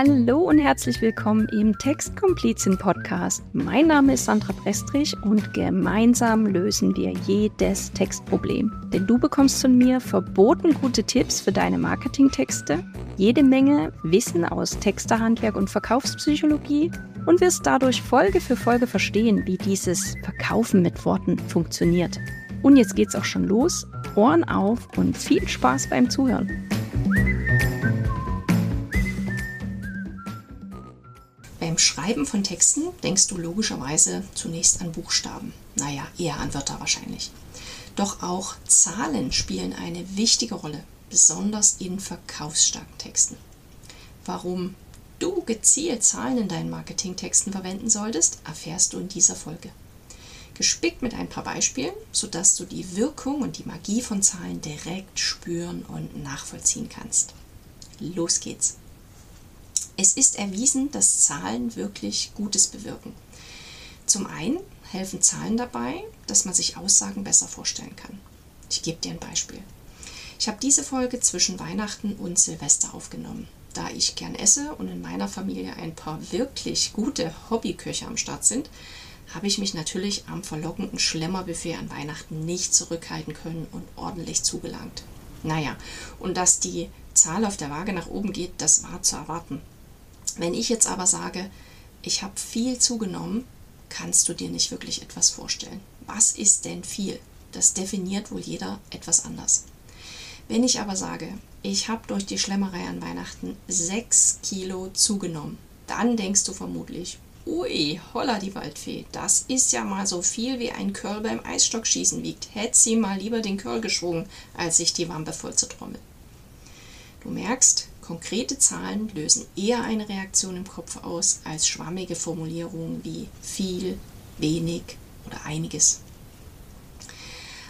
Hallo und herzlich willkommen im Textkomplizin Podcast. Mein Name ist Sandra Prestrich und gemeinsam lösen wir jedes Textproblem. Denn du bekommst von mir verboten gute Tipps für deine Marketingtexte, jede Menge Wissen aus Texterhandwerk und Verkaufspsychologie und wirst dadurch Folge für Folge verstehen, wie dieses Verkaufen mit Worten funktioniert. Und jetzt geht's auch schon los. Ohren auf und viel Spaß beim Zuhören. Beim Schreiben von Texten denkst du logischerweise zunächst an Buchstaben. Naja, eher an Wörter wahrscheinlich. Doch auch Zahlen spielen eine wichtige Rolle, besonders in verkaufsstarken Texten. Warum du gezielt Zahlen in deinen Marketingtexten verwenden solltest, erfährst du in dieser Folge. Gespickt mit ein paar Beispielen, sodass du die Wirkung und die Magie von Zahlen direkt spüren und nachvollziehen kannst. Los geht's! Es ist erwiesen, dass Zahlen wirklich Gutes bewirken. Zum einen helfen Zahlen dabei, dass man sich Aussagen besser vorstellen kann. Ich gebe dir ein Beispiel. Ich habe diese Folge zwischen Weihnachten und Silvester aufgenommen. Da ich gern esse und in meiner Familie ein paar wirklich gute Hobbyköche am Start sind, habe ich mich natürlich am verlockenden Schlemmerbuffet an Weihnachten nicht zurückhalten können und ordentlich zugelangt. Naja, und dass die Zahl auf der Waage nach oben geht, das war zu erwarten. Wenn ich jetzt aber sage, ich habe viel zugenommen, kannst du dir nicht wirklich etwas vorstellen. Was ist denn viel? Das definiert wohl jeder etwas anders. Wenn ich aber sage, ich habe durch die Schlemmerei an Weihnachten 6 Kilo zugenommen, dann denkst du vermutlich, ui, holla die Waldfee, das ist ja mal so viel wie ein Curl beim Eisstockschießen wiegt. Hätte sie mal lieber den Curl geschwungen, als sich die Wampe voll zu trommeln. Du merkst, Konkrete Zahlen lösen eher eine Reaktion im Kopf aus als schwammige Formulierungen wie viel, wenig oder einiges.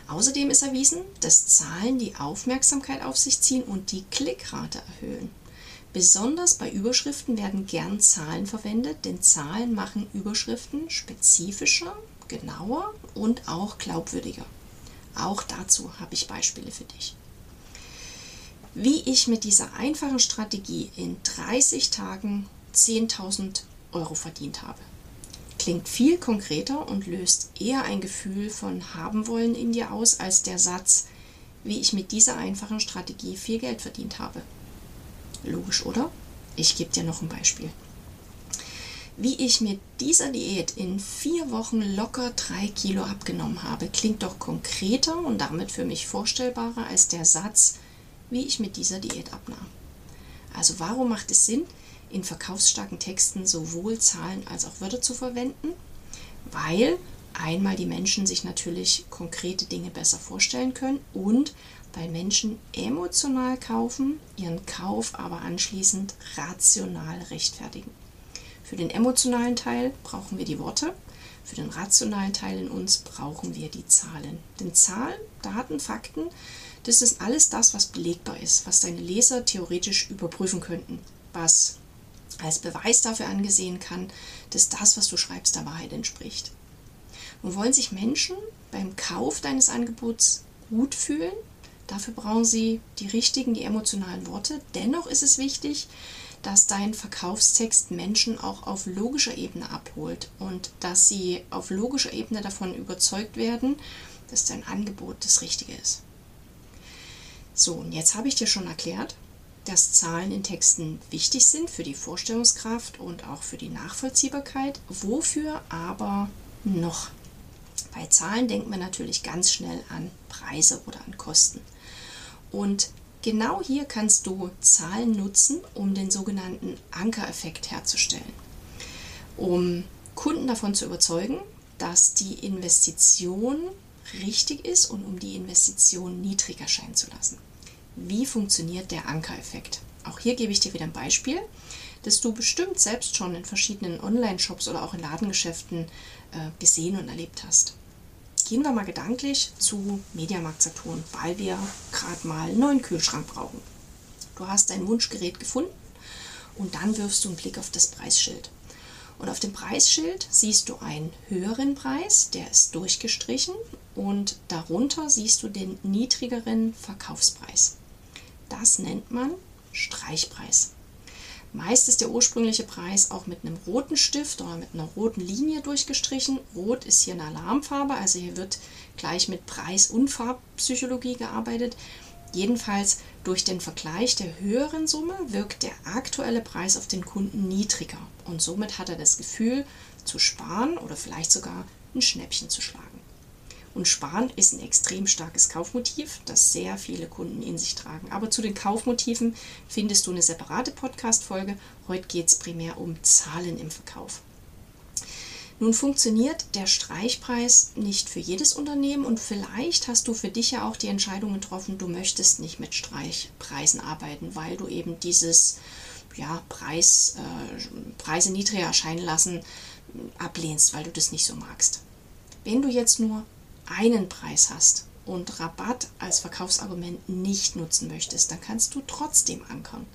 Außerdem ist erwiesen, dass Zahlen die Aufmerksamkeit auf sich ziehen und die Klickrate erhöhen. Besonders bei Überschriften werden gern Zahlen verwendet, denn Zahlen machen Überschriften spezifischer, genauer und auch glaubwürdiger. Auch dazu habe ich Beispiele für dich wie ich mit dieser einfachen Strategie in 30 Tagen 10.000 Euro verdient habe. Klingt viel konkreter und löst eher ein Gefühl von haben wollen in dir aus als der Satz, wie ich mit dieser einfachen Strategie viel Geld verdient habe. Logisch, oder? Ich gebe dir noch ein Beispiel. Wie ich mit dieser Diät in vier Wochen locker drei Kilo abgenommen habe, klingt doch konkreter und damit für mich vorstellbarer als der Satz, wie ich mit dieser Diät abnahm. Also warum macht es Sinn, in verkaufsstarken Texten sowohl Zahlen als auch Wörter zu verwenden? Weil einmal die Menschen sich natürlich konkrete Dinge besser vorstellen können und weil Menschen emotional kaufen, ihren Kauf aber anschließend rational rechtfertigen. Für den emotionalen Teil brauchen wir die Worte, für den rationalen Teil in uns brauchen wir die Zahlen. Denn Zahlen, Daten, Fakten das ist alles das, was belegbar ist, was deine Leser theoretisch überprüfen könnten, was als Beweis dafür angesehen kann, dass das, was du schreibst, der Wahrheit entspricht. Und wollen sich Menschen beim Kauf deines Angebots gut fühlen, dafür brauchen sie die richtigen, die emotionalen Worte. Dennoch ist es wichtig, dass dein Verkaufstext Menschen auch auf logischer Ebene abholt und dass sie auf logischer Ebene davon überzeugt werden, dass dein Angebot das Richtige ist. So, und jetzt habe ich dir schon erklärt, dass Zahlen in Texten wichtig sind für die Vorstellungskraft und auch für die Nachvollziehbarkeit. Wofür aber noch? Bei Zahlen denkt man natürlich ganz schnell an Preise oder an Kosten. Und genau hier kannst du Zahlen nutzen, um den sogenannten Ankereffekt herzustellen. Um Kunden davon zu überzeugen, dass die Investition richtig ist und um die Investition niedrig erscheinen zu lassen wie funktioniert der Ankereffekt. Auch hier gebe ich dir wieder ein Beispiel, das du bestimmt selbst schon in verschiedenen Online-Shops oder auch in Ladengeschäften äh, gesehen und erlebt hast. Gehen wir mal gedanklich zu Mediamarkt Saturn, weil wir gerade mal einen neuen Kühlschrank brauchen. Du hast dein Wunschgerät gefunden und dann wirfst du einen Blick auf das Preisschild. Und auf dem Preisschild siehst du einen höheren Preis, der ist durchgestrichen und darunter siehst du den niedrigeren Verkaufspreis. Das nennt man Streichpreis. Meist ist der ursprüngliche Preis auch mit einem roten Stift oder mit einer roten Linie durchgestrichen. Rot ist hier eine Alarmfarbe, also hier wird gleich mit Preis- und Farbpsychologie gearbeitet. Jedenfalls durch den Vergleich der höheren Summe wirkt der aktuelle Preis auf den Kunden niedriger und somit hat er das Gefühl zu sparen oder vielleicht sogar ein Schnäppchen zu schlagen. Und Sparen ist ein extrem starkes Kaufmotiv, das sehr viele Kunden in sich tragen. Aber zu den Kaufmotiven findest du eine separate Podcast-Folge. Heute geht es primär um Zahlen im Verkauf. Nun funktioniert der Streichpreis nicht für jedes Unternehmen und vielleicht hast du für dich ja auch die Entscheidung getroffen, du möchtest nicht mit Streichpreisen arbeiten, weil du eben dieses ja, Preis, äh, Preise niedriger erscheinen lassen ablehnst, weil du das nicht so magst. Wenn du jetzt nur einen Preis hast und Rabatt als Verkaufsargument nicht nutzen möchtest, dann kannst du trotzdem ankern.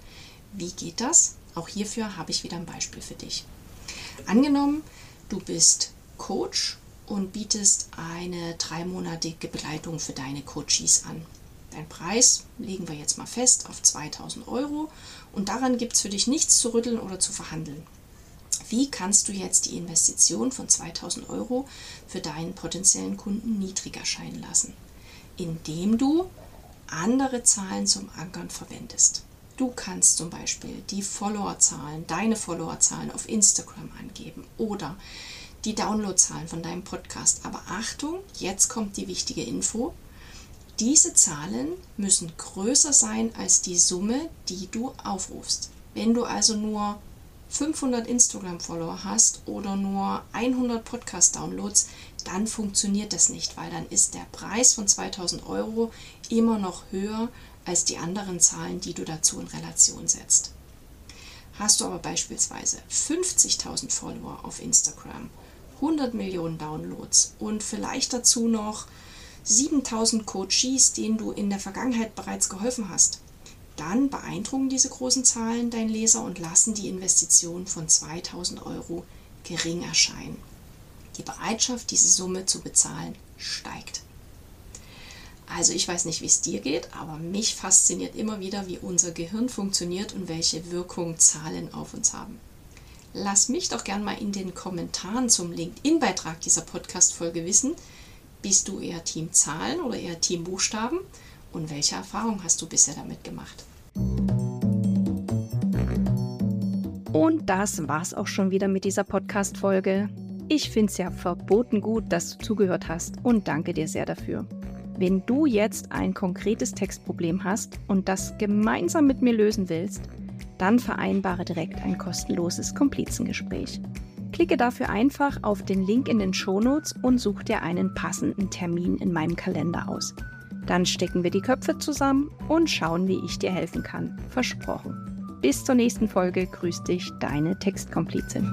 Wie geht das? Auch hierfür habe ich wieder ein Beispiel für dich. Angenommen, du bist Coach und bietest eine dreimonatige Begleitung für deine Coaches an. Dein Preis legen wir jetzt mal fest auf 2000 Euro und daran gibt es für dich nichts zu rütteln oder zu verhandeln. Wie kannst du jetzt die Investition von 2000 Euro für deinen potenziellen Kunden niedriger erscheinen lassen? Indem du andere Zahlen zum Ankern verwendest. Du kannst zum Beispiel die Followerzahlen, deine Followerzahlen auf Instagram angeben oder die Downloadzahlen von deinem Podcast. Aber Achtung, jetzt kommt die wichtige Info. Diese Zahlen müssen größer sein als die Summe, die du aufrufst. Wenn du also nur 500 Instagram-Follower hast oder nur 100 Podcast-Downloads, dann funktioniert das nicht, weil dann ist der Preis von 2000 Euro immer noch höher als die anderen Zahlen, die du dazu in Relation setzt. Hast du aber beispielsweise 50.000 Follower auf Instagram, 100 Millionen Downloads und vielleicht dazu noch 7000 Coaches, denen du in der Vergangenheit bereits geholfen hast, dann beeindrucken diese großen Zahlen deinen Leser und lassen die Investition von 2000 Euro gering erscheinen. Die Bereitschaft, diese Summe zu bezahlen, steigt. Also ich weiß nicht, wie es dir geht, aber mich fasziniert immer wieder, wie unser Gehirn funktioniert und welche Wirkung Zahlen auf uns haben. Lass mich doch gern mal in den Kommentaren zum LinkedIn-Beitrag dieser Podcast-Folge wissen, bist du eher Team Zahlen oder eher Team Buchstaben? Und welche Erfahrung hast du bisher damit gemacht? Und das war's auch schon wieder mit dieser Podcast-Folge. Ich finde es ja verboten gut, dass du zugehört hast und danke dir sehr dafür. Wenn du jetzt ein konkretes Textproblem hast und das gemeinsam mit mir lösen willst, dann vereinbare direkt ein kostenloses Komplizengespräch. Klicke dafür einfach auf den Link in den Shownotes und such dir einen passenden Termin in meinem Kalender aus. Dann stecken wir die Köpfe zusammen und schauen, wie ich dir helfen kann. Versprochen. Bis zur nächsten Folge grüßt dich deine Textkomplizin.